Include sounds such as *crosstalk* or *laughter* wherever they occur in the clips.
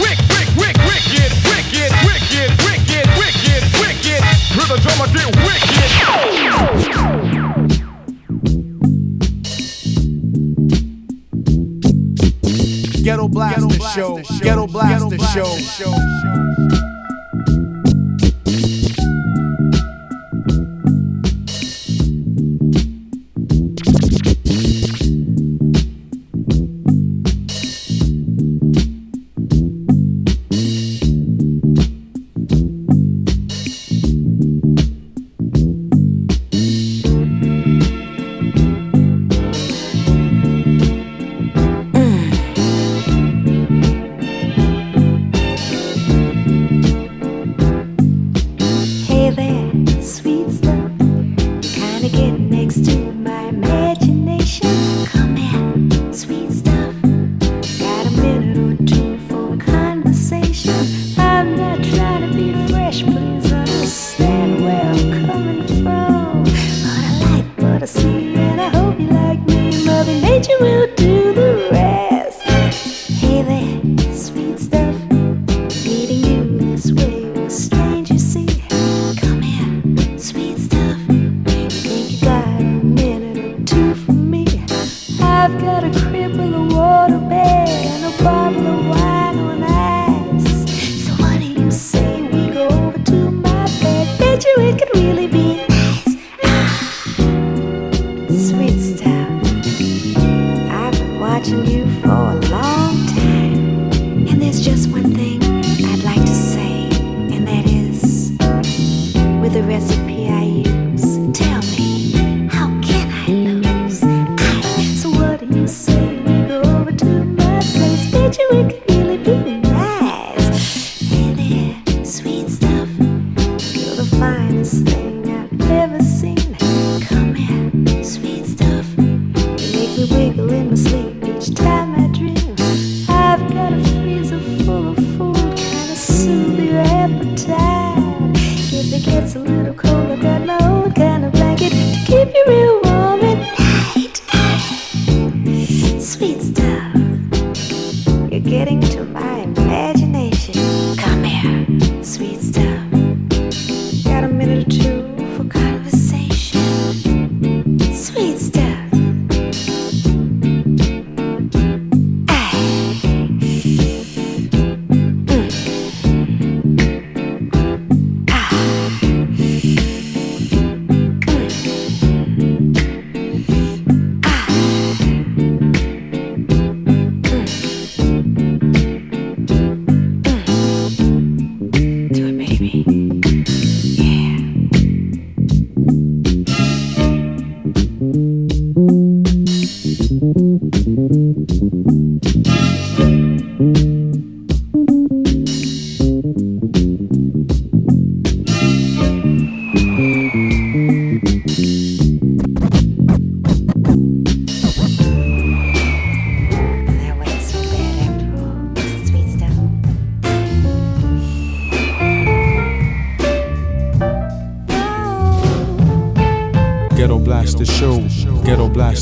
wick, wick, wick, wick, wicked, wicked, wicked, wicked, wicked, wicked. Rhythm drummer get wicked. Ghetto blaster show. Ghetto blaster show.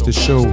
Blaster Show.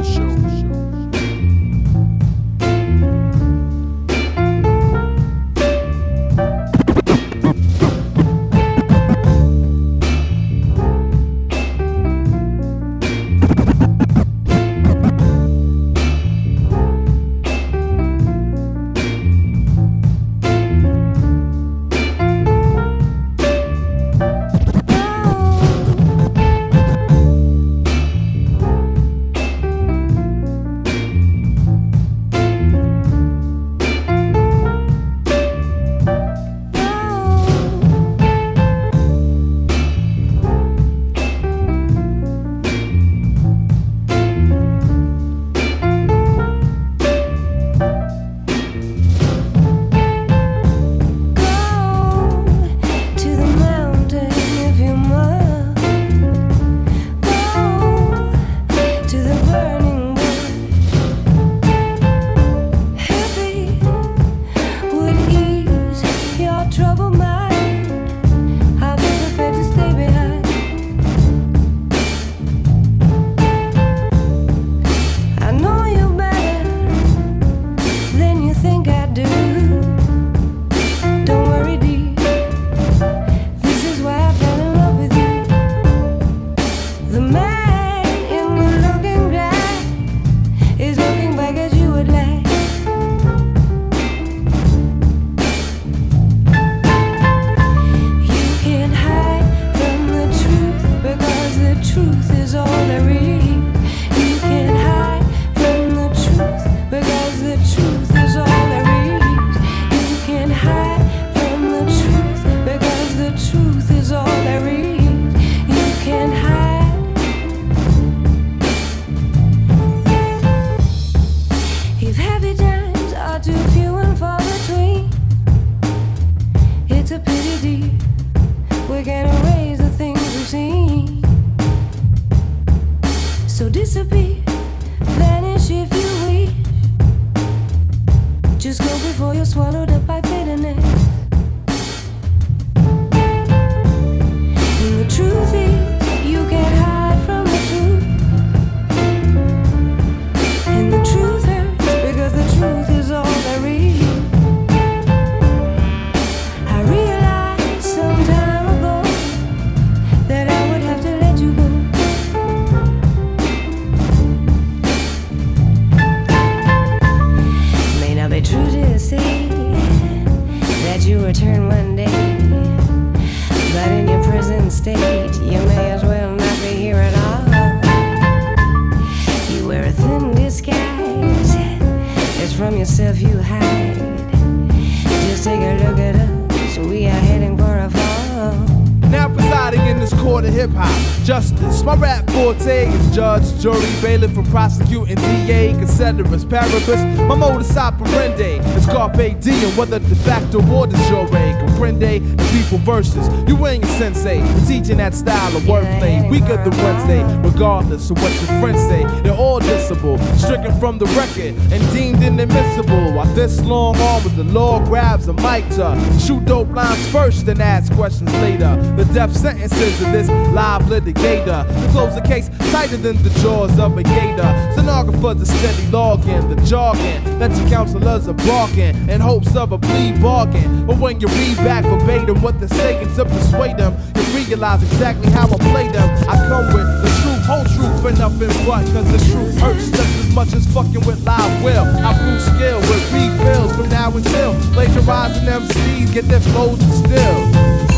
Considerus. My modus operandi carpe diem, whether de facto or de jure. Comprende the people versus you ain't a sensei. We're teaching that style of wordplay. Weaker than Wednesday, regardless of what your friends say. They're all dissable, stricken from the record and deemed inadmissible. While this long arm with the law grabs a mic to shoot dope lines first and ask questions later. The death sentences of this live litigator. To close the case tighter than the jaws of a gator. Stenographers are steady logging the jargon that your counselors are barking in hopes of a plea bargain. But when you read back verbatim what they're saying to persuade them, you realize exactly how I play them. I come with the truth, whole truth, and nothing but. Cause the truth hurts just as much as fucking with live will. I prove skill with refills from now until plagiarizing MCs get their flows. Maybe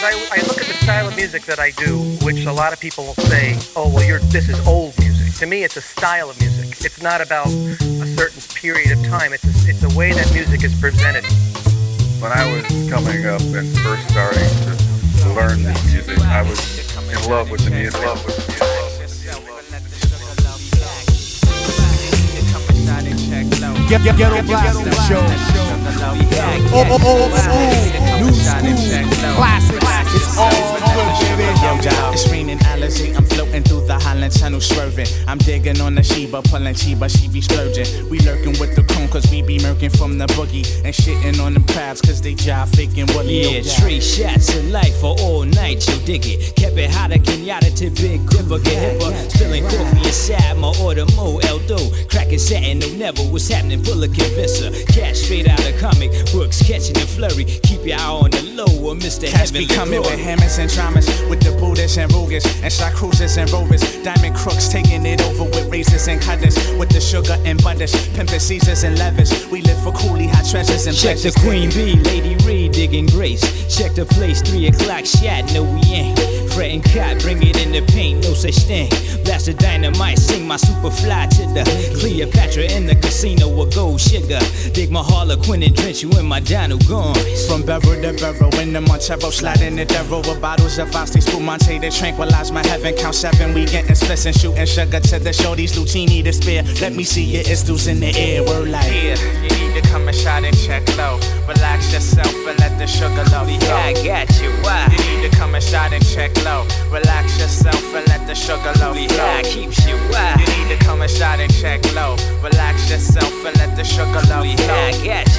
is, I, I look at the style of music that I do, which a lot of people will say, oh, well, you're, this is old music. To me, it's a style of music. It's not about a certain period of time. It's a, it's a way that music is presented. When I was coming up and first starting to learn this music, I was in love with the music. Love with the music. Get, get, ghetto blaster show. Oh, oh, oh, oh, oh. old school, new school, classics. It's all good, baby. It's raining allergy. I'm floating through the Highland Channel swerving. I'm digging on the Sheba, pulling Sheba, she be splurging. We lurking with the cone, cause we be murking from the boogie. And shitting on them crabs, cause they jive faking Willie. Yeah, three shots of life for all night, you dig it. Kept it hot hotter, Kenyatta to big gripper, get hipper. Spilling coffee inside my order, Mo Eldo. Cracking satin, no never what's happening, pull a convincer. Cash straight out of comic books, catching the flurry. Keep your eye on the low, or Mr. Cats Heavenly be coming with hammers and dramas, with the Buddhists and Rugas, and shot cruisers and rovers. Diamond crooks taking it over with razors and cutters, with the sugar and butters, pimping Caesars and levers. We live for coolie hot treasures and Check the. Queen Bee, Lady Reed digging grace. Check the place, three o'clock shot, no we ain't. Cot, bring it in the paint, no such thing. Blast the dynamite, sing my super fly to the Cleopatra in the casino with gold sugar. Dig my Harlequin and drench you in my Dino gone. From Bevel to Bevel, in the Montero, sliding the devil with bottles of Asti Spumante to tranquilize my heaven. Count seven, we getting splits and shooting sugar to the shorties, Lucini to spare. Let me see your istos in the air, we're like, yeah, to come and shot and check low. Relax yourself and let the sugar love flow. Yeah, I got you, why? You need to come and shot and check low. Relax yourself and let the sugar love Yeah. I keeps you, why? You need to come and shot and check low. Relax yourself and let the sugar love Yeah. I got?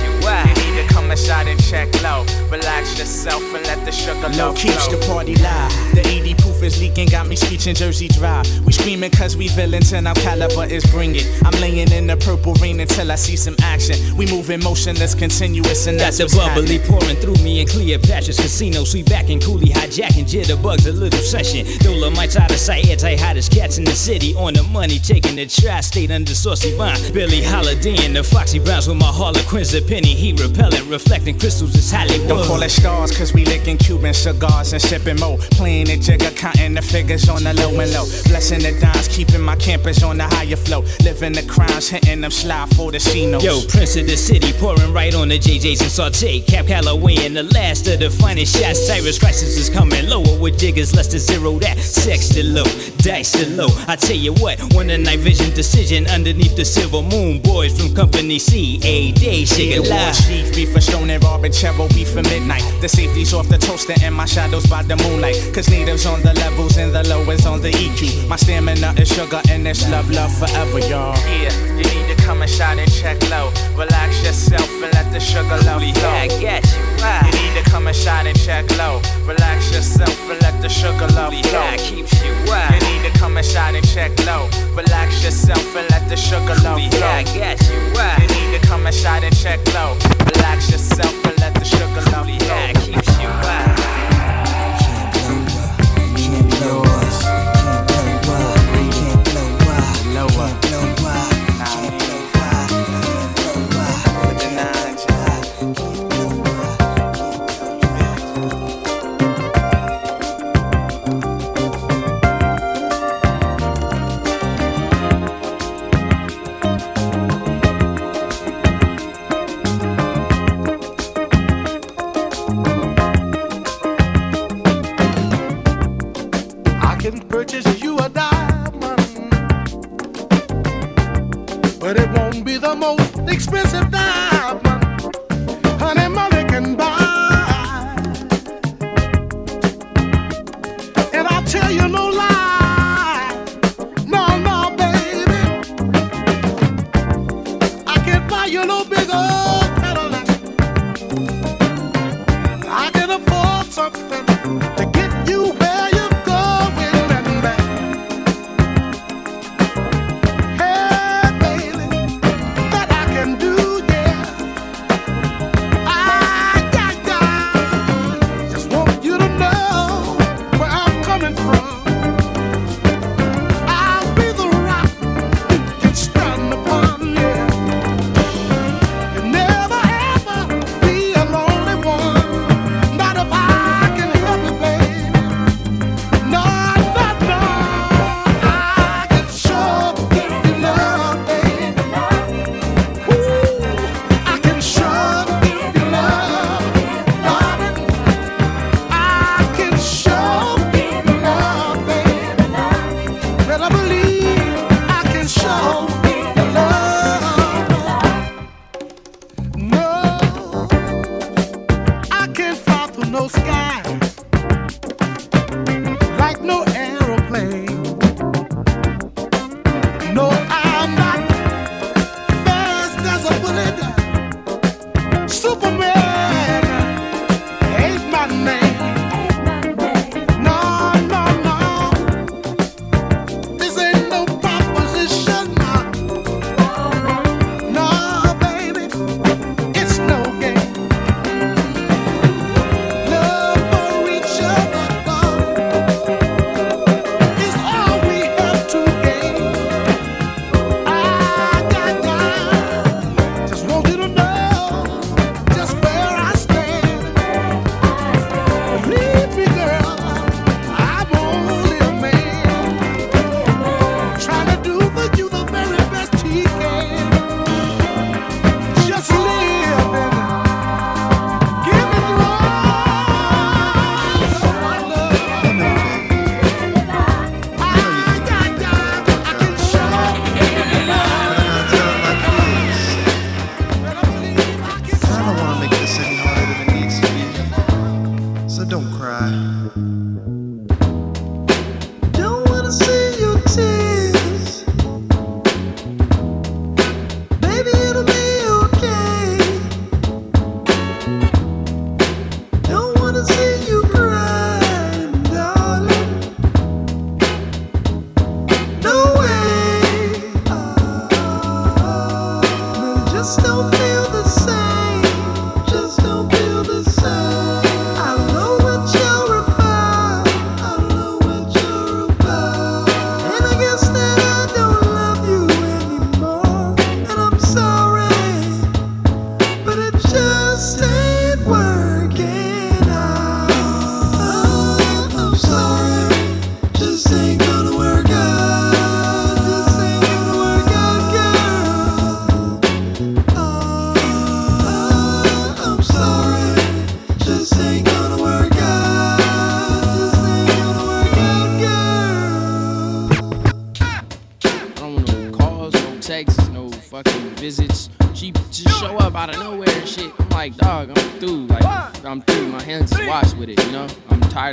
You need to come and shot and check low. Relax yourself and let the sugar No love keeps flow. the party live. The 80 proof is leaking, got me screeching Jersey dry. We screaming cause we villains and our caliber is bringing. I'm laying in the purple rain until I see some action. We moving motionless, continuous, and Got that's the what's bubbly happening. pouring through me in Cleopatra's casino. Sweet back and coolie hijacking jitterbugs, a little session. Dolomites out of sight, anti hottest cats in the city. On the money, taking the tri state under saucy vine. Billie Holiday and the Foxy Browns with my Harlequins, a penny heat repellent, reflecting crystals is Hollywood. Don't call us stars, cause we licking Cuban cigars and sipping mo. Playing the jigger, counting the figures on the low and low. Blessing the dimes, keeping my campers on the higher flow. Living the crimes, hitting them slide for the Cinos. Yo, Prince of the City, pouring right on the JJs and saute. Cab Calloway and the last of the finest shots. Cyrus Crisis is coming lower with diggers, less than zero that. Sex to low, dice to low. I tell you what, one a night vision decision underneath the silver moon. Boys from Company C, a day, shake it The live. Chief, beef for Stone and Arbachero, beef for midnight. The safety's off the toaster and my shadows by the moonlight. Cause natives on the levels and the low is on the EQ. My stamina is sugar and it's love, love forever, y'all. Yeah, you need to come and shot and check low. Relax yourself and let the sugar love flow. Yeah, I got you. You need to come and shot and check low. Relax yourself and let the sugar love flow. Yeah, keeps you. Why? You need to come and shot and check low. Relax yourself and let the sugar love flow. Yeah, I got you. Why? To come and shot and check low. Relax yourself and let the sugar love flow.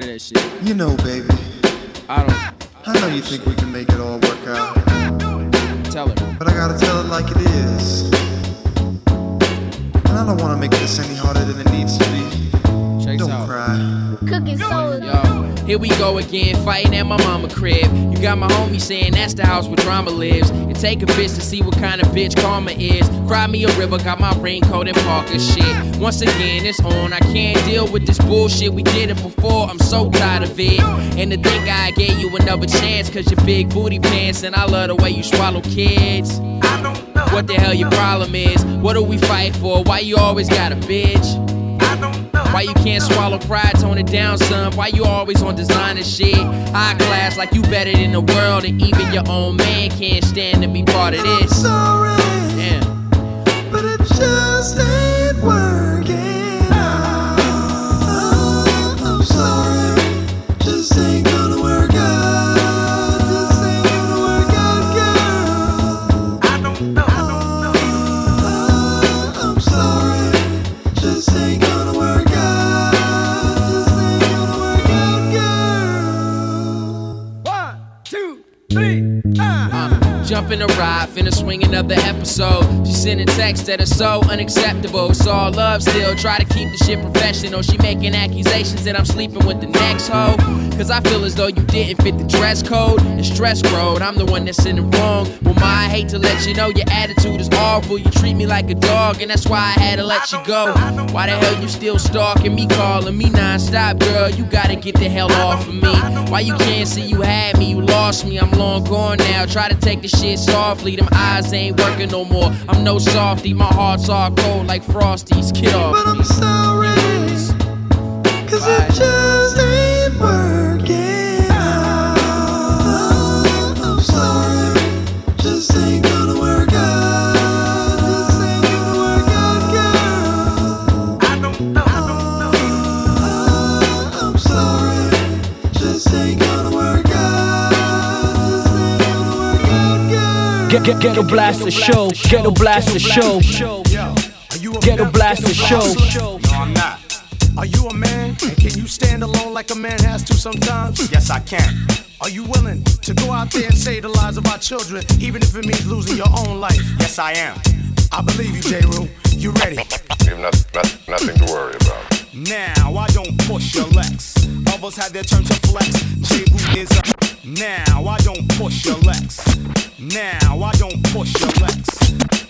Tired of that shit. You know, baby. I don't. I know you think we can here we go again, fighting at my mama crib. You got my homie saying that's the house where drama lives. It take a bitch to see what kind of bitch karma is. Cry me a river, got my raincoat and Parker shit. Once again, it's on. I can't deal with this bullshit. We did it before, I'm so tired of it. And to think I gave you another chance, cause your big booty pants, and I love the way you swallow kids. What the hell your problem is? What do we fight for? Why you always got a bitch? Why you can't swallow pride, tone it down, son? Why you always on designer shit? High class, like you better than the world, and even your own man can't stand to be part of this. Sorry. Damn. But it just uh. Jumping a ride, finna swing another episode. She sending texts that are so unacceptable. It's all love still, try to keep the shit professional. She making accusations that I'm sleeping with the next hoe. Cause I feel as though you didn't fit the dress code and stress road. I'm the one that's in the wrong. Well, my, I hate to let you know your attitude is awful. You treat me like a dog, and that's why I had to let you go. Why the hell you still stalking me, calling me nonstop, girl? You gotta get the hell off of me. Why you can't see you had me? You lost me. I'm long gone now. Try to take the shit softly. Them eyes ain't working no more. I'm no softy. My heart's all cold like Frosties. Get off But me. I'm sorry, cause it just Get, get, ghetto blast the show, ghetto blast the show, ghetto blast the show. No, I'm not. Are you a man? And can you stand alone like a man has to sometimes? Yes, I can. Are you willing to go out there and save the lives of our children, even if it means losing your own life? Yes, I am. I believe you, Jeru. You ready? You have not, not, nothing to worry about. Now, I don't push your legs. Others have their turn to flex. Jeru is up. Now, I don't push your legs. Now, I don't push your legs.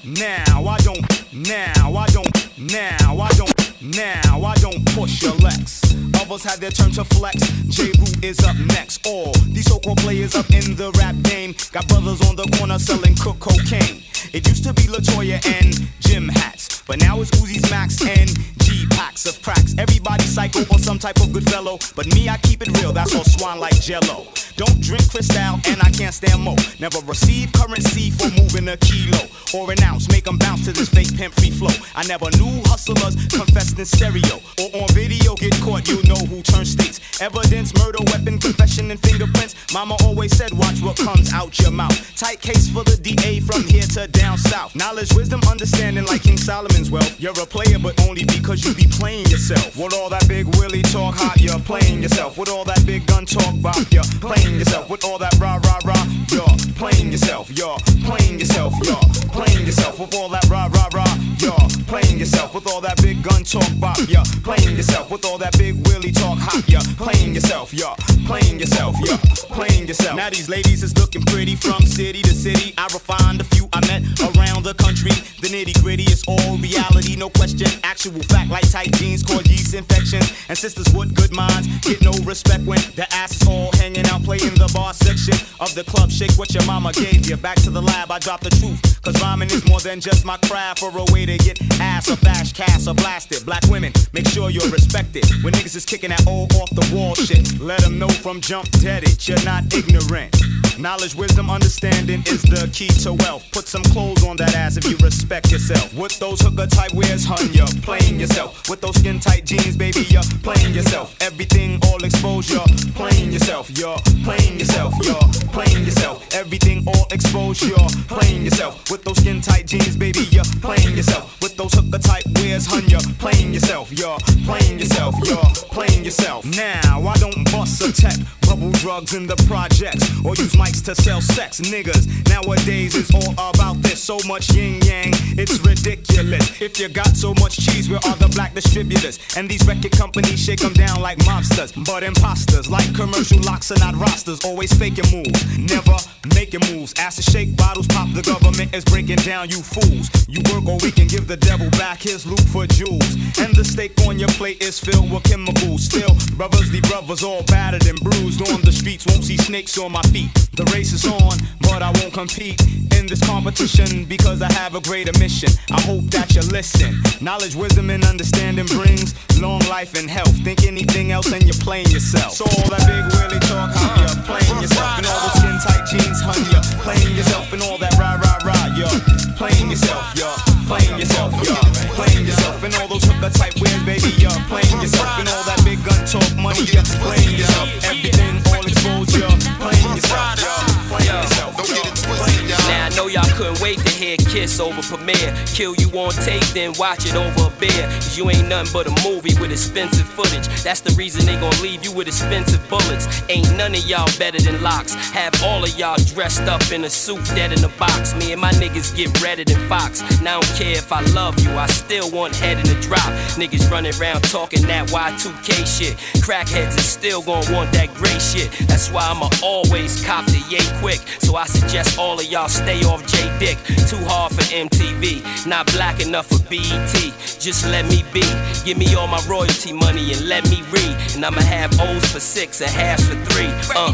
Now, I don't. Now, I don't. Now, I don't. Now, I don't push your legs. Others have their turn to flex. Jeru is up next. All these so-called players up in the rap game got brothers on the corner selling cook cocaine. It used to be Latoya and Jim hats, but now it's Uzi's Max and G packs of cracks. Everybody psycho or some type of good fellow, but me I keep it real. That's all swan like Jello. Don't drink Cristal, and I can't stand mo. Never receive currency for moving a kilo or an ounce. Make 'em bounce to this fake pimp free flow. I never knew hustlers confessed in stereo or on video. Get caught, you know who turns states. Evidence, murder, weapon, confession, and fingerprints. Mama always said, watch what comes out your mouth. Tight case for the DA from here to down south. Knowledge, wisdom, understanding like King Solomon's wealth. You're a player, but only because you be playing yourself. With all that big willy talk hot, you're playing yourself. With all that big gun talk bop, you're playing yourself. With all that rah rah rah, you're playing yourself. You're playing yourself. You're playing yourself. With all that rah rah rah, you're playing yourself. With all that big gun talk bop, you're playing yourself. With all that big willy talk hot, you're playing yourself. You're playing yourself. You're playing yourself. Now these ladies is looking pretty from city to city. I refined a few I met around the country. The nitty gritty is all reality, no question. Actual fact like tight jeans cause yeast infections. And sisters with good minds get no respect when the ass is all hanging out playing the bar section of the club. Shake what your mama gave you. Back to the lab, I drop the truth. Cause rhyming is more than just my craft or a way to get ass or fast cash or blasted. Black women, make sure you're respected. When niggas is kicking that old off the wall shit, let them know from jump dead it. You're not ignorant. Knowledge, wisdom, understanding is the key to wealth. Put some clothes on that ass if you respect yourself. With those hooker type wears, hun, you're playing yourself. With those skin tight jeans, baby, you're playing yourself. Everything all exposed, you're playing yourself. You're playing yourself. You're playing yourself. Everything all exposed, you're playing yourself. With those skin tight jeans, baby, you're playing yourself. With those hooker type wears, hun, you're playing yourself. You're playing yourself. You're playing yourself. Now, I don't bust a tech, bubble drugs in the projects, or use mics to sell sex. Niggas, nowadays it's all about this. So much yin yang, it's ridiculous. If you got so much cheese, where are the black distributors? And these record companies shake them down like mobsters. But imposters, like commercial locks are not rosters, always faking moves, never making moves. Ass to shake bottles, pop, the government is breaking down, you fools. You work or we can give the devil back his loot for jewels. And the steak on your plate is filled with chemicals. Still, brothers, the brothers all battered and bruised on the streets. Won't see snakes on my feet. The race is on, but I won't compete in this competition because I have a greater mission. I hope that you listen. Knowledge, wisdom, and understanding brings long life and health. Think anything else and you're playing yourself. So all that big willy talk, how you're playing yourself. And all those skin tight jeans, hun, you're playing yourself. And all that rah rah rah, you're playing yourself. You're playing yourself. You're playing yourself. And all those hooker type wears, baby, you're playing yourself. And all that big gun talk money, you're playing yourself. Everything all exposed, you're playing yourself. You're playing yourself. Don't get it twisted, Now I know y'all couldn't wait to hear Kiss over Premier. Kill you on tape, then watch it over a beer. Cause you ain't nothing but a movie with expensive footage. That's the reason they gon' leave you with expensive bullets. Ain't none of y'all better than LOX. Have all of y'all dressed up in a suit, dead in a box. Me and my niggas get redder than Fox. Now I don't care if I love you, I still want head in the drop. Niggas running around talking that Y2K shit. Crackheads is still gon' want that gray shit. That's why I'ma always cop the yay quick. So I suggest all of y'all stay off J Dick. Too hard for MTV, not black enough for BET. Just let me be. Give me all my royalty money and let me read. And I'ma have O's for six and halves for three. Uh.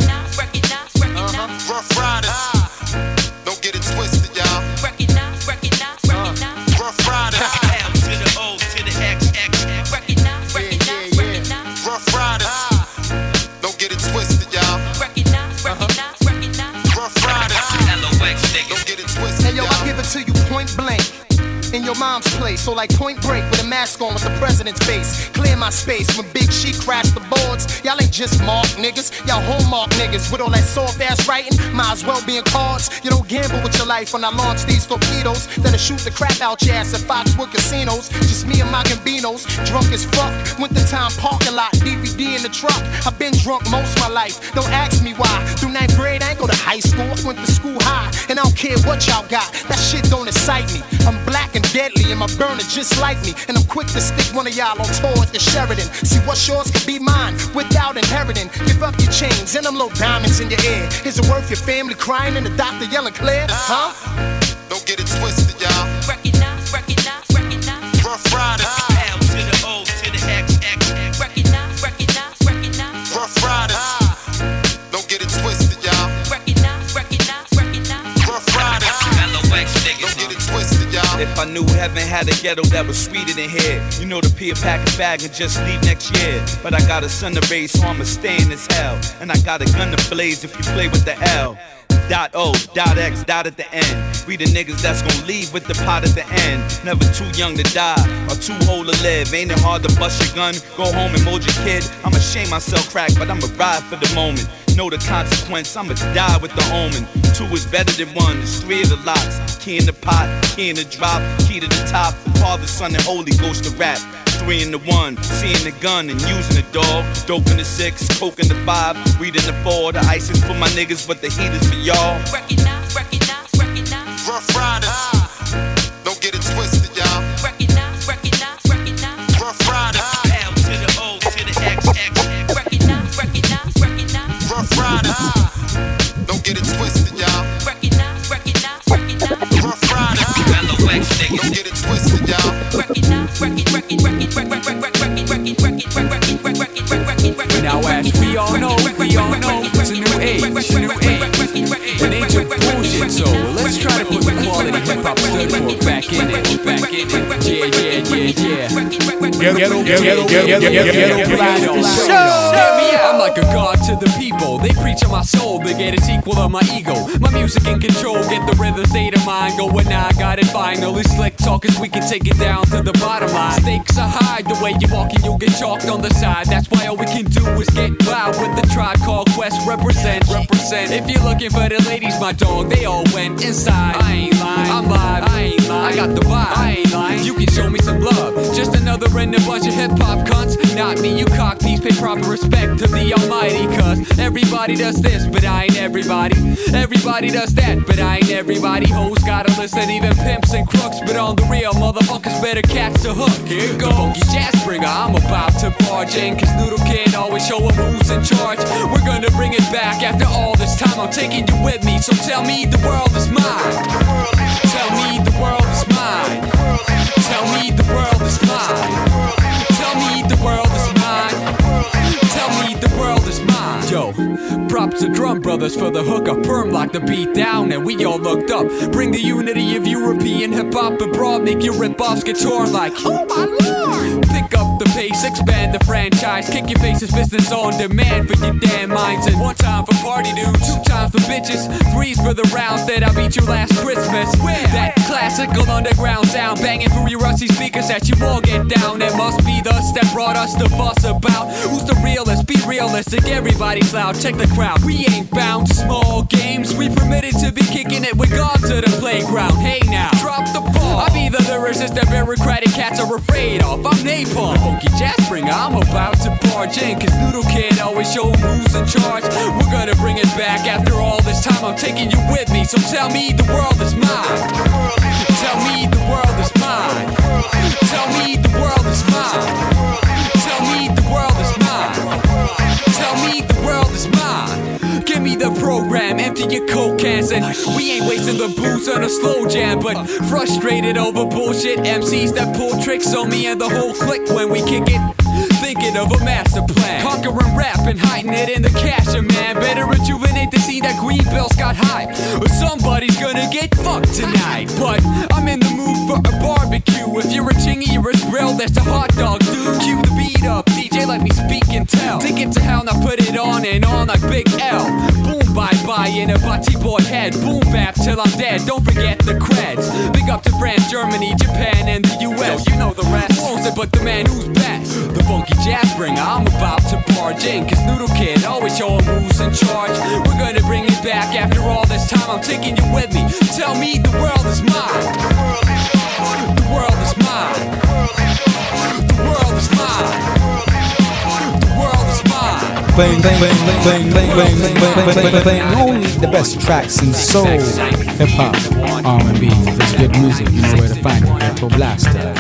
Ruff Ryders. Don't get it twisted, Your mom's place, so like point break with a mask on with the president's face. Clear my space when Big She crashed the boards. Y'all ain't just mark niggas, y'all hallmark niggas with all that soft ass writing. Might as well be in cards. You don't gamble with your life when I launch these torpedoes. Then I shoot the crap out your ass at Foxwood casinos. Just me and my gambinos, drunk as fuck. Winter time parking lot, DVD in the truck. I've been drunk most my life. Don't ask me why. Through ninth grade, I ain't go to high school. I went to school high, and I don't care what y'all got. That shit don't excite me. I'm black and deadly, and my burner just like me. And I'm quick to stick one of y'all on tour at the Sheraton. See what's yours could be mine without inheriting. Give up your chains and them little diamonds in your ear. Is it worth your family crying and the doctor yelling clear? Ah, huh? Don't get it twisted, y'all. Ruff Ryders. If I knew heaven had a ghetto that was sweeter than here. You know the peer pack a bag and just leave next year. But I got a son to raise, so I'ma stay in this hell. And I got a gun to blaze if you play with the L. Dot O, dot X, dot at the end. We the niggas that's gon' leave with the pot at the end. Never too young to die or too old to live. Ain't it hard to bust your gun, go home and mold your kid? I'ma shame myself crack, but I'ma ride for the moment. Know the consequence, I'ma die with the omen. Two is better than one, there's three of the LOX. Key in the pot, key in the drop, key to the top. Father, Son, and Holy Ghost to rap. Three in the one, seeing the gun and using the dog. Dope in the six, coke in the five, weed in the four. The ice is for my niggas, but the heat is for y'all. Recognize, Ghetto, ghetto, ghetto, ghetto, ghetto, blast the show. Hear me out. I'm like a god to the people. They preach on my soul, they get a sequel of my ego. My music in control, get the rhythm state of mind going. Now I got it finally. Slick talkers, we can take it down to the bottom line. Stakes are high, the way you walk and you'll get chalked on the side. That's why all we can do is get loud with the tribe called Quest. Represent, represent. If you're looking for the ladies, my dog, they all went inside. I ain't lying, I'm live. I ain't lying, I got the vibe. I ain't lying. You can show me some love. Just another in a bunch of hip hop cunts. Not me, you cockneys pay proper respect to the Almighty. Cause everybody does this, but I ain't everybody. Everybody does that, but I ain't everybody. Hoes gotta listen, even pimps and crooks. But on the real, motherfuckers better catch the hook. Here goes. The funky jazz bringer, I'm about to barge in. Cause Noodle Kid always show up who's in charge. We're gonna bring it back after all this time. I'm taking you with me, so tell me the world is mine. Tell me the world is mine. Tell me the world is mine. Tell me the world is mine. Tell me the world is mine. Yo, props to Drum Brothers for the hookup. Perm lock the beat down, and we all looked up. Bring the unity of European hip hop abroad. Make your rip offs get torn like, oh my lord. Pick up the pace, expand the franchise. Kick your faces, business on demand for your damn minds. And one time for party dudes, two times for bitches, threes for the rounds that I beat you last Christmas. With that classical underground sound banging through your rusty speakers that you all get down. It must be the step brought us to fuss about who's the realest. Be realistic, everybody's loud. Check the crowd. We ain't bound to small games. We permitted to be kicking it with God to the playground. Hey now, drop the ball. I be the lyricist that bureaucratic cats are afraid of. I'm Napalm, funky jazz bringer. I'm about to barge in, cause Noodle Kid always show who's in charge. We're gonna bring it back after all this time. I'm taking you with me, so tell me the world is mine. Tell me the world is mine. Tell me the world is mine. Tell me the world is mine. Tell me the world is mine. The program, empty your coke cans, and we ain't wasting the booze on a slow jam. But frustrated over bullshit MCs that pull tricks on me and the whole clique when we kick it. Thinking of a master plan, conquering rap and hiding it in the cash, man. Better rejuvenate the scene that Green Bill's got hype, or somebody's gonna get fucked tonight. But I'm in the mood for a barbecue. If you're a chingy, you're a grill, that's a hot dog, dude. Cue the beat up, Let me speak and tell. Take it to hell, now put it on and on like Big L. Boom, bye bye in a butty boy head. Boom, bap till I'm dead. Don't forget the creds. Big up to France, Germany, Japan, and the US. you know the rest. Won't it, but the man who's best. The funky jazz bringer, I'm about to barge in. Cause Noodle Kid always showing who's in charge. We're gonna bring it back after all this time. I'm taking you with me. Tell me the world is mine. The world is mine. The world is mine. The only the best tracks in soul, hip hop, R&B. It's good music, you know where to find it. Ghetto Blaster,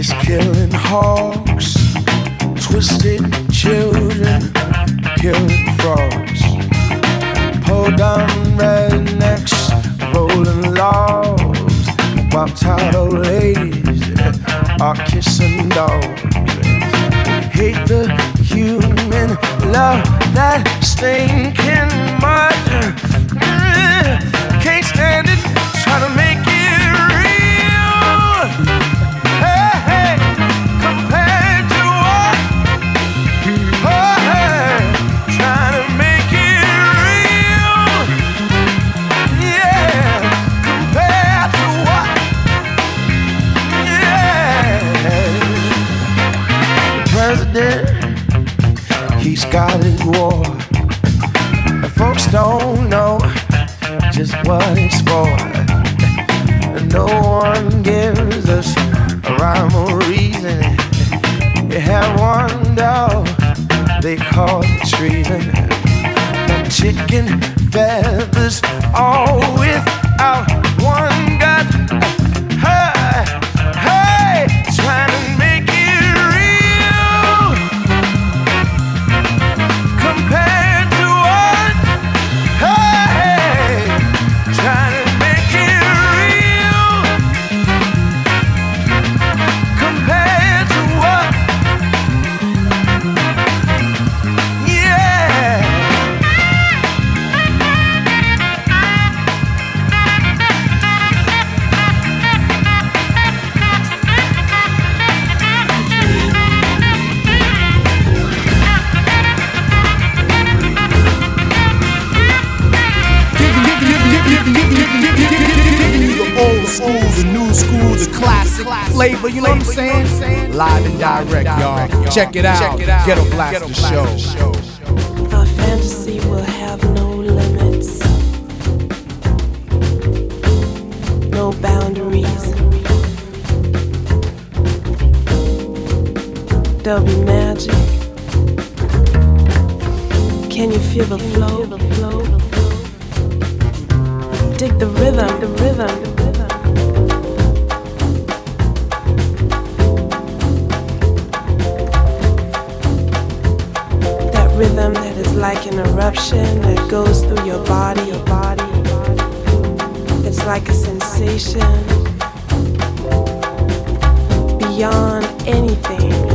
is killing hawks, twisted children, killing frogs. Pull down rednecks, rolling logs, while tired old ladies are kissing dogs. Hate the human love that stinking mud. Mm, can't stand it, don't know just what it's for. No one gives us a rhyme or reason. You have one dog, they call it treason. The chicken feathers, all without one gut. Flavor, you know what I'm saying? Live and direct, y'all. Check it out. Ghetto Blast the show. Our fantasy will have no limits, no boundaries. There'll be magic. Can you feel the flow? Dig the rhythm, the rhythm. Like an eruption that goes through your body. It's like a sensation beyond anything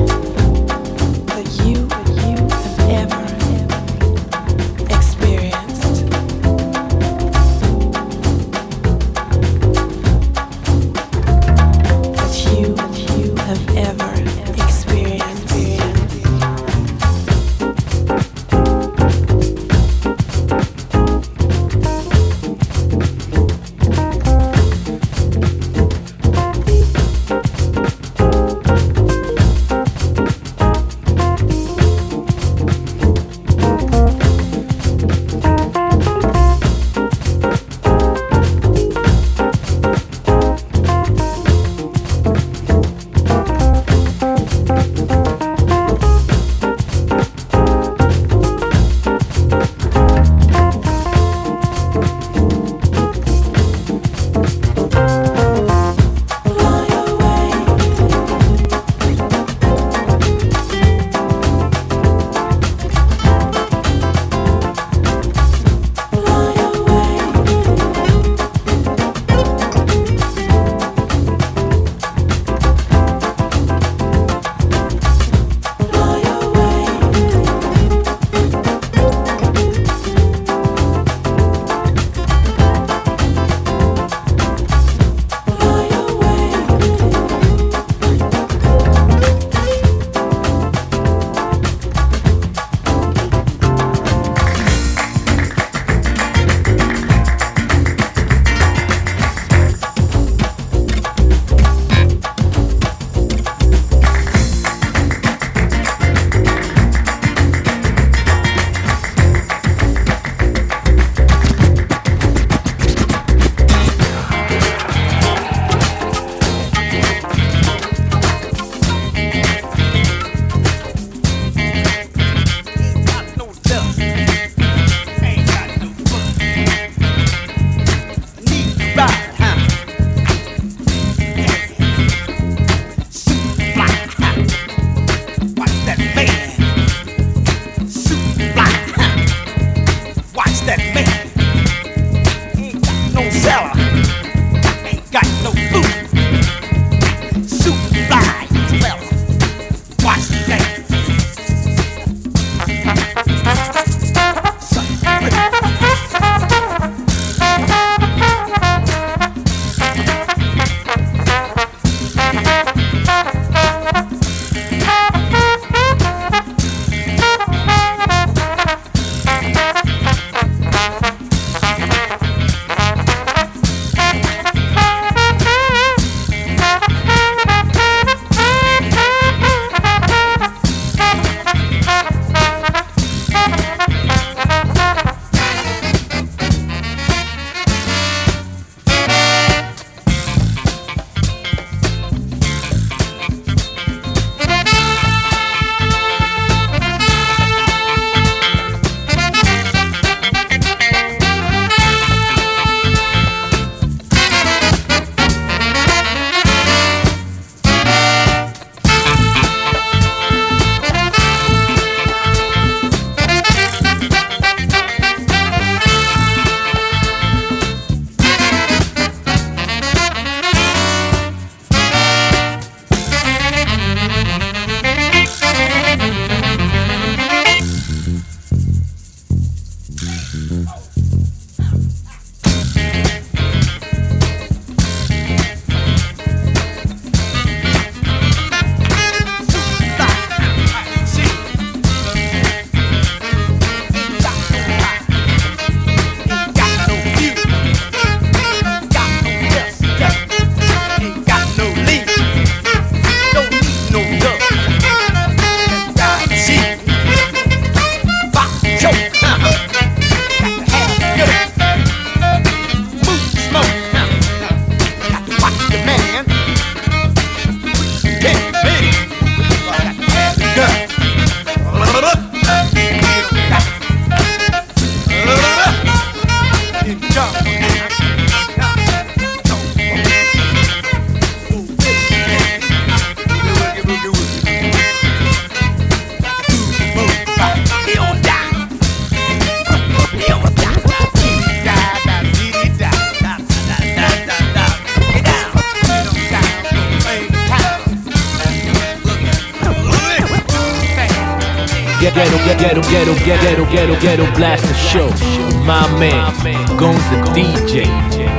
ghetto, ghetto, ghetto, ghetto, ghetto, ghetto, ghetto, blast the show. My man, Goin's the DJ.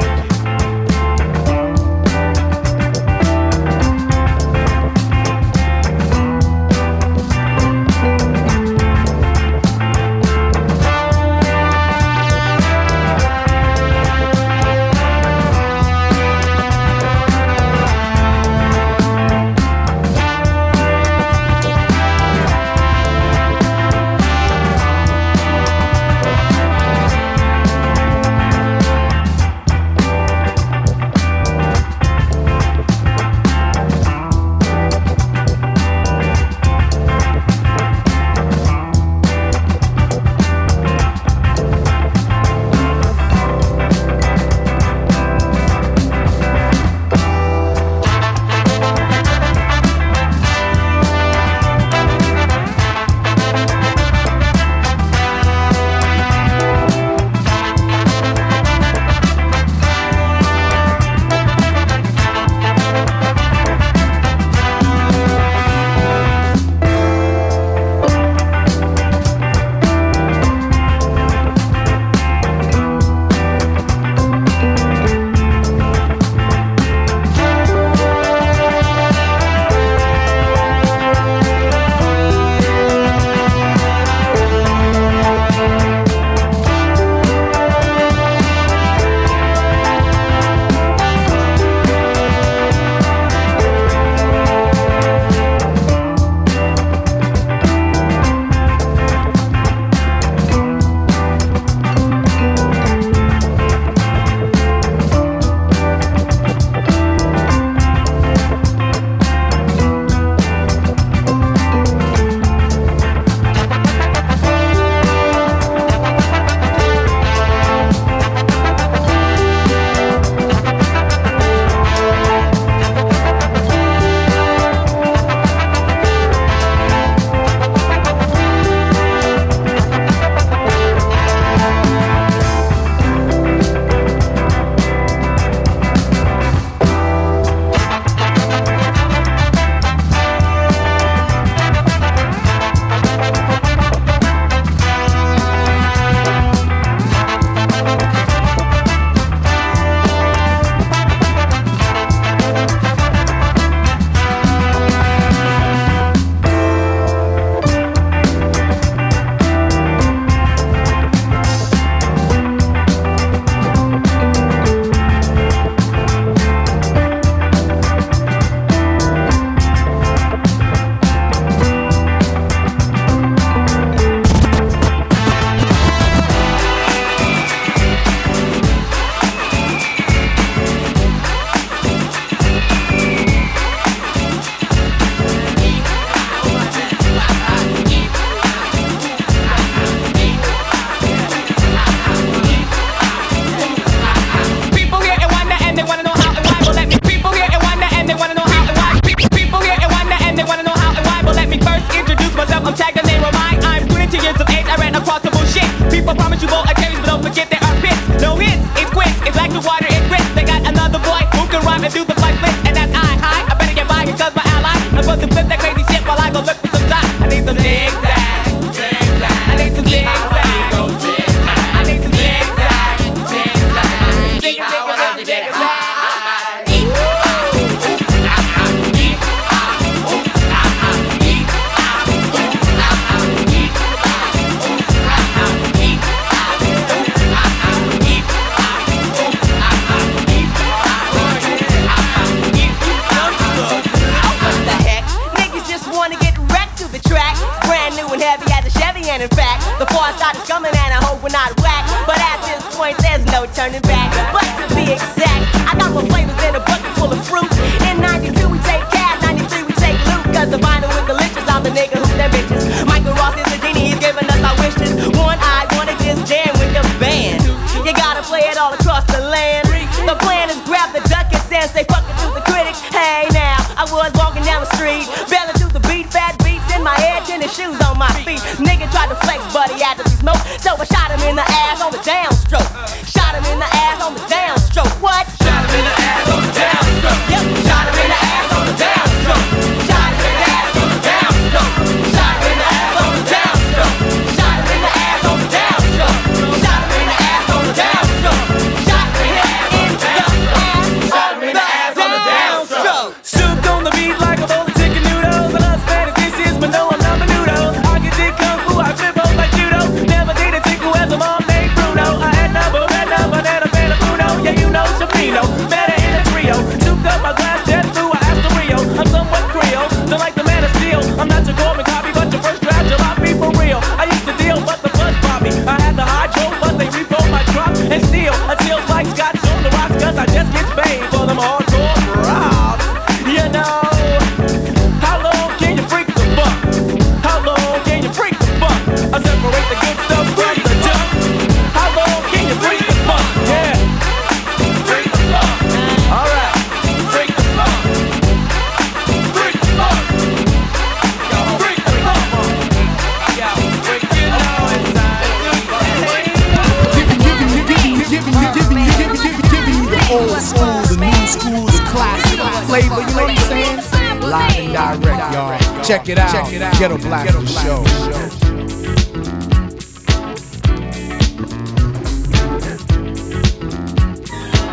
Check it out. Check it out. Ghetto Blaster Show.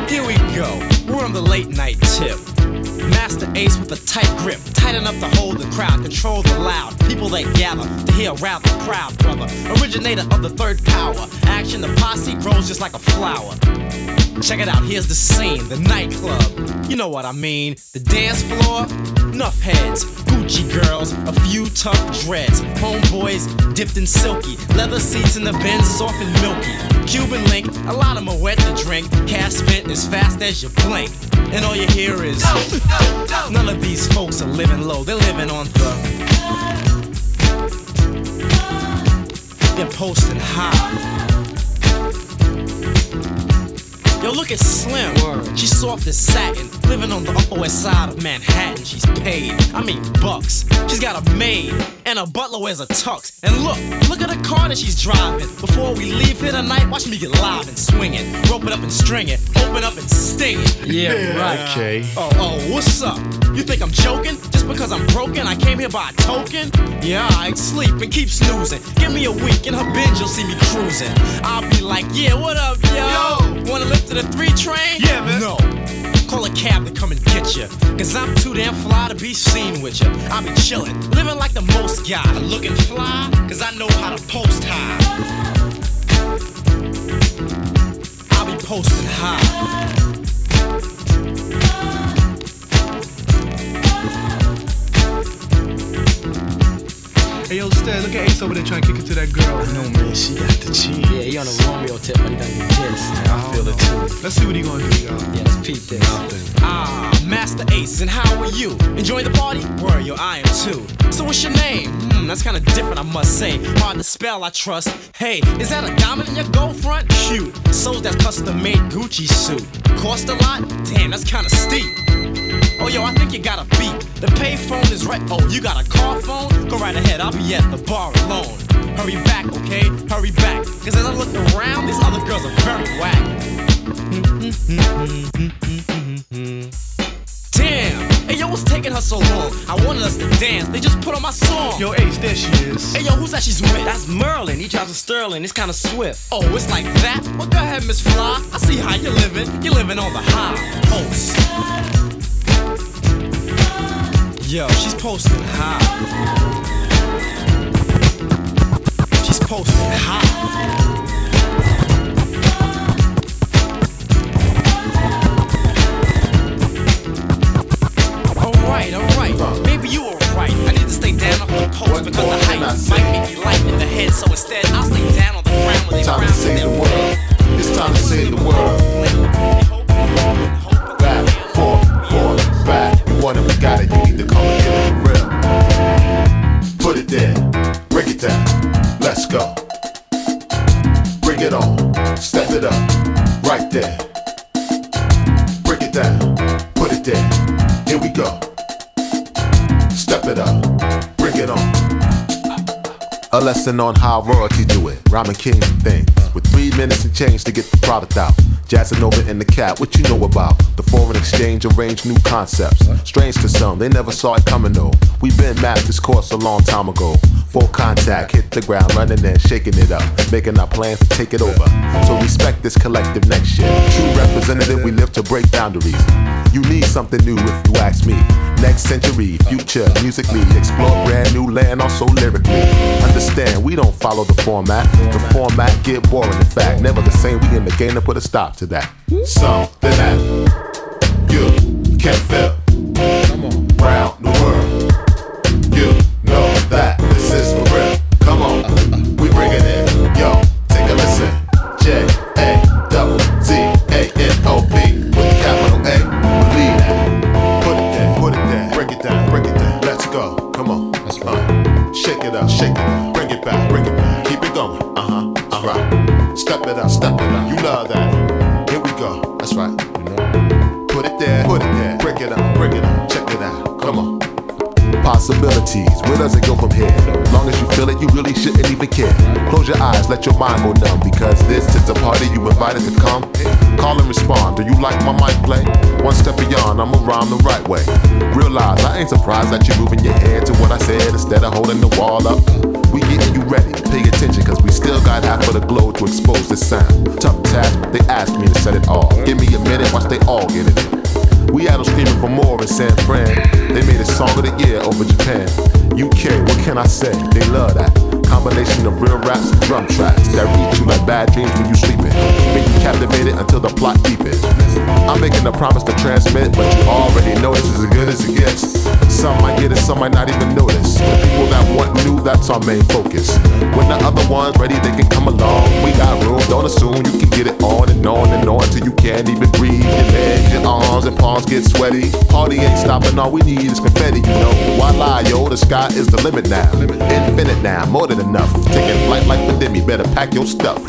Here we go. We're on the late night tip. Master Ace with a tight grip, tight enough to hold the crowd, control the loud. People that gather to hear rather proud, brother. Originator of the third power. Action, the posse grows just like a flower. Check it out, here's the scene, the nightclub. You know what I mean. The dance floor, enough heads, Gucci girls, a few tough dreads. Homeboys dipped in silky, leather seats in the Benz, soft and milky. Cuban link, a lot of them wet to drink. Cash spent as fast as you blink. And all you hear is no, no, no. none of these folks are living low, they're living on the. They're posting high. Yo, look at Slim. She's soft as satin, living on the upper west side of Manhattan. She's paid, I mean bucks. She's got a maid, and a butler wears a tux. And look, look at the car that she's driving. Before we leave here tonight, watch me get live and swing it, rope it up and string it, open up and sting it. Yeah, right. Okay. Oh, oh, what's up? You think I'm joking? Just because I'm broken, I came here by a token? Yeah, I sleep and keep snoozing. Give me a week in her binge, you'll see me cruising. I'll be like, yeah, what up, yo? Wanna lift to the three train? Yeah, man. No. Call a cab to come and get you. Cause I'm too damn fly to be seen with you. I be chillin', living like the most guy. Looking fly, cause I know how to post high. I be posting high. Hey, yo, Stan, look at Ace over there trying to kick it to that girl. I know, man. She got the cheese. Yeah, he on a Romeo tip, but he done get kissed. I feel it too. Let's see what he gonna do, y'all. Yeah, let's peep this. Ah, Master Ace, and how are you? Enjoying the party? Where yo, I am too. So what's your name? Hmm, that's kinda different, I must say. Hard to spell, I trust. Hey, is that a diamond in your gold front? Shoot, so's that custom made Gucci suit. Cost a lot? Damn, that's kinda steep. Oh, yo, I think you got a beat. The payphone is right. Oh, you got a car phone? Go right ahead, I'll be at the bar alone. Hurry back, okay? Hurry back. Cause as I look around, these other girls are very whack. Damn! Hey, yo, what's taking her so long? I wanted us to dance. They just put on my song. Yo, Ace, there she is. Hey, yo, who's that she's with? That's Merlin. He drives a Sterling. It's kind of swift. Oh, it's like that? Well, go ahead, Miss Fly. I see how you're living. You're living on the high post. Yo, she's posting high. She's posting high. Do it. Rhyming king thing. With three minutes and change to get the product out. Jazzing over in the cat, what you know about? The foreign exchange arrange new concepts. Strange to some, they never saw it coming though. We been mapped this course a long time ago. Full contact, hit the ground, running and shaking it up. Making our plans to take it over. So respect this collective next year. True representative, we live to break boundaries. You need something new if you ask me. Next century, future, musically, explore brand new land, also lyrically. Understand, we don't follow the format. The format get boring, in fact. Never the same, we in the game to put a stop to that. Something that you can feel. Love that. Here we go. That's right. Put it there, put it there. Break it up, break it up. Check it out. Come on. possibilities. Where does it go from here? Long as you feel it, you really shouldn't even care. Close your eyes, let your mind go numb because this is a party you invited to come. Call and respond. Do you like my mic play? One step beyond, I'ma rhyme the right way. Realize I ain't surprised that you're moving your head to what I said instead of holding the wall up. We getting you ready. Pay attention, cause we still got half of the globe to expose this sound. Tough task, they asked me to set it off. Give me a minute, watch they all get it. We had them screaming for more in San Fran. They made a song of the year over Japan. UK, what can I say? They love that. Combination of real raps and drum tracks that reach you like bad dreams when you sleeping. Make you captivated until the plot deepens. I'm making a promise to transmit, but you already know this is as good as it gets. Some might get it, some might not even notice. The people that want new, that's our main focus. When the other ones ready, they can come along. We got room, don't assume you can get it on and on and on till you can't even breathe. Your legs, your arms, and palms get sweaty. Party ain't stopping, all we need is confetti, you know. Why lie, yo? The sky is the limit now. Infinite now, more than enough. Taking flight like Pandemic, better pack your stuff.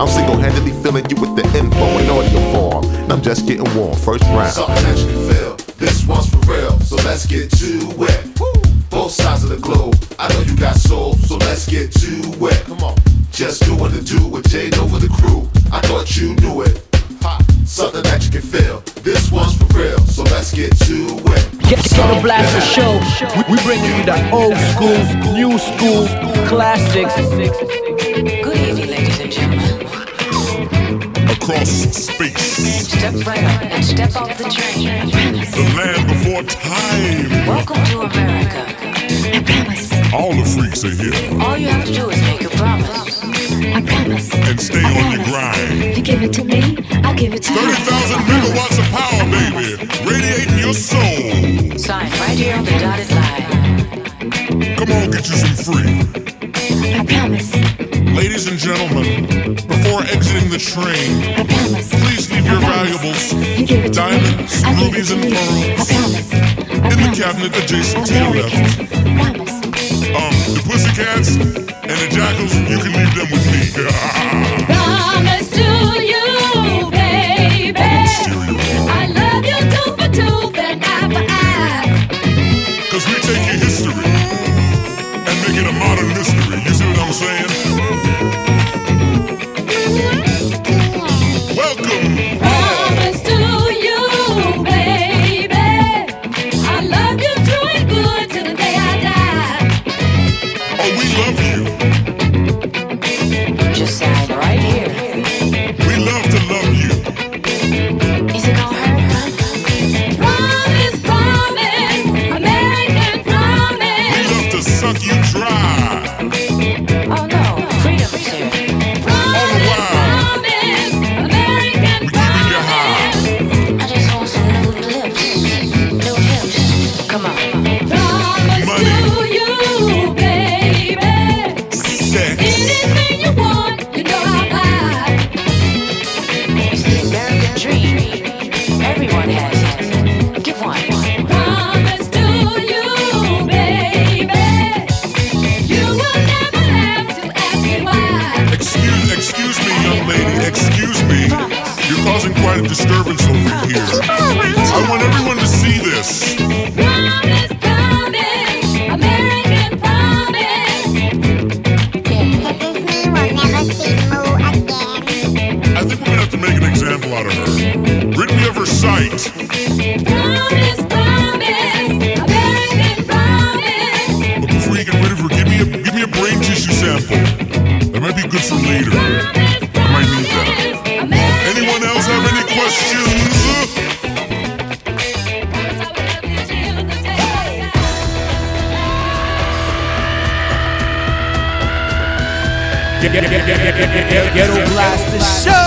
I'm single-handedly filling you with the info in audio form, and I'm just getting warm. First round. Something that you feel. This one's for real, so let's get to it. Both sides of the globe. I know you got soul, so let's get to it. Come on. Just doing the do with Jade over the crew. I thought you knew it. Ha. Something that you can feel. This one's for real, so let's get to it. Get the Ghetto Blaster Show. We, we bringing you the old school, new school, classics. Good Across space, Step right up and step off the train. The land before time. Welcome to America. I promise. All the freaks are here. All you have to do is make a promise. I promise. And stay on your grind. You give it to me, I'll give it to you. 30,000 megawatts of power, baby. Radiating your soul. Sign right here on the dotted line. Come on, get you some free. The train, please leave your valuables, diamonds, rubies, and pearls in the cabinet adjacent to your left. Um, the pussycats and the jackals, you can leave them with me. *laughs* Promise to you, baby. I love you tooth for tooth and eye for eye. Cause we take your history and make it a modern mystery. You see what I'm saying? Sight. Promise, promise, American give me a give me a brain tissue sample. Might be good for later. I might need that. Anyone else have any questions? Ghetto Show.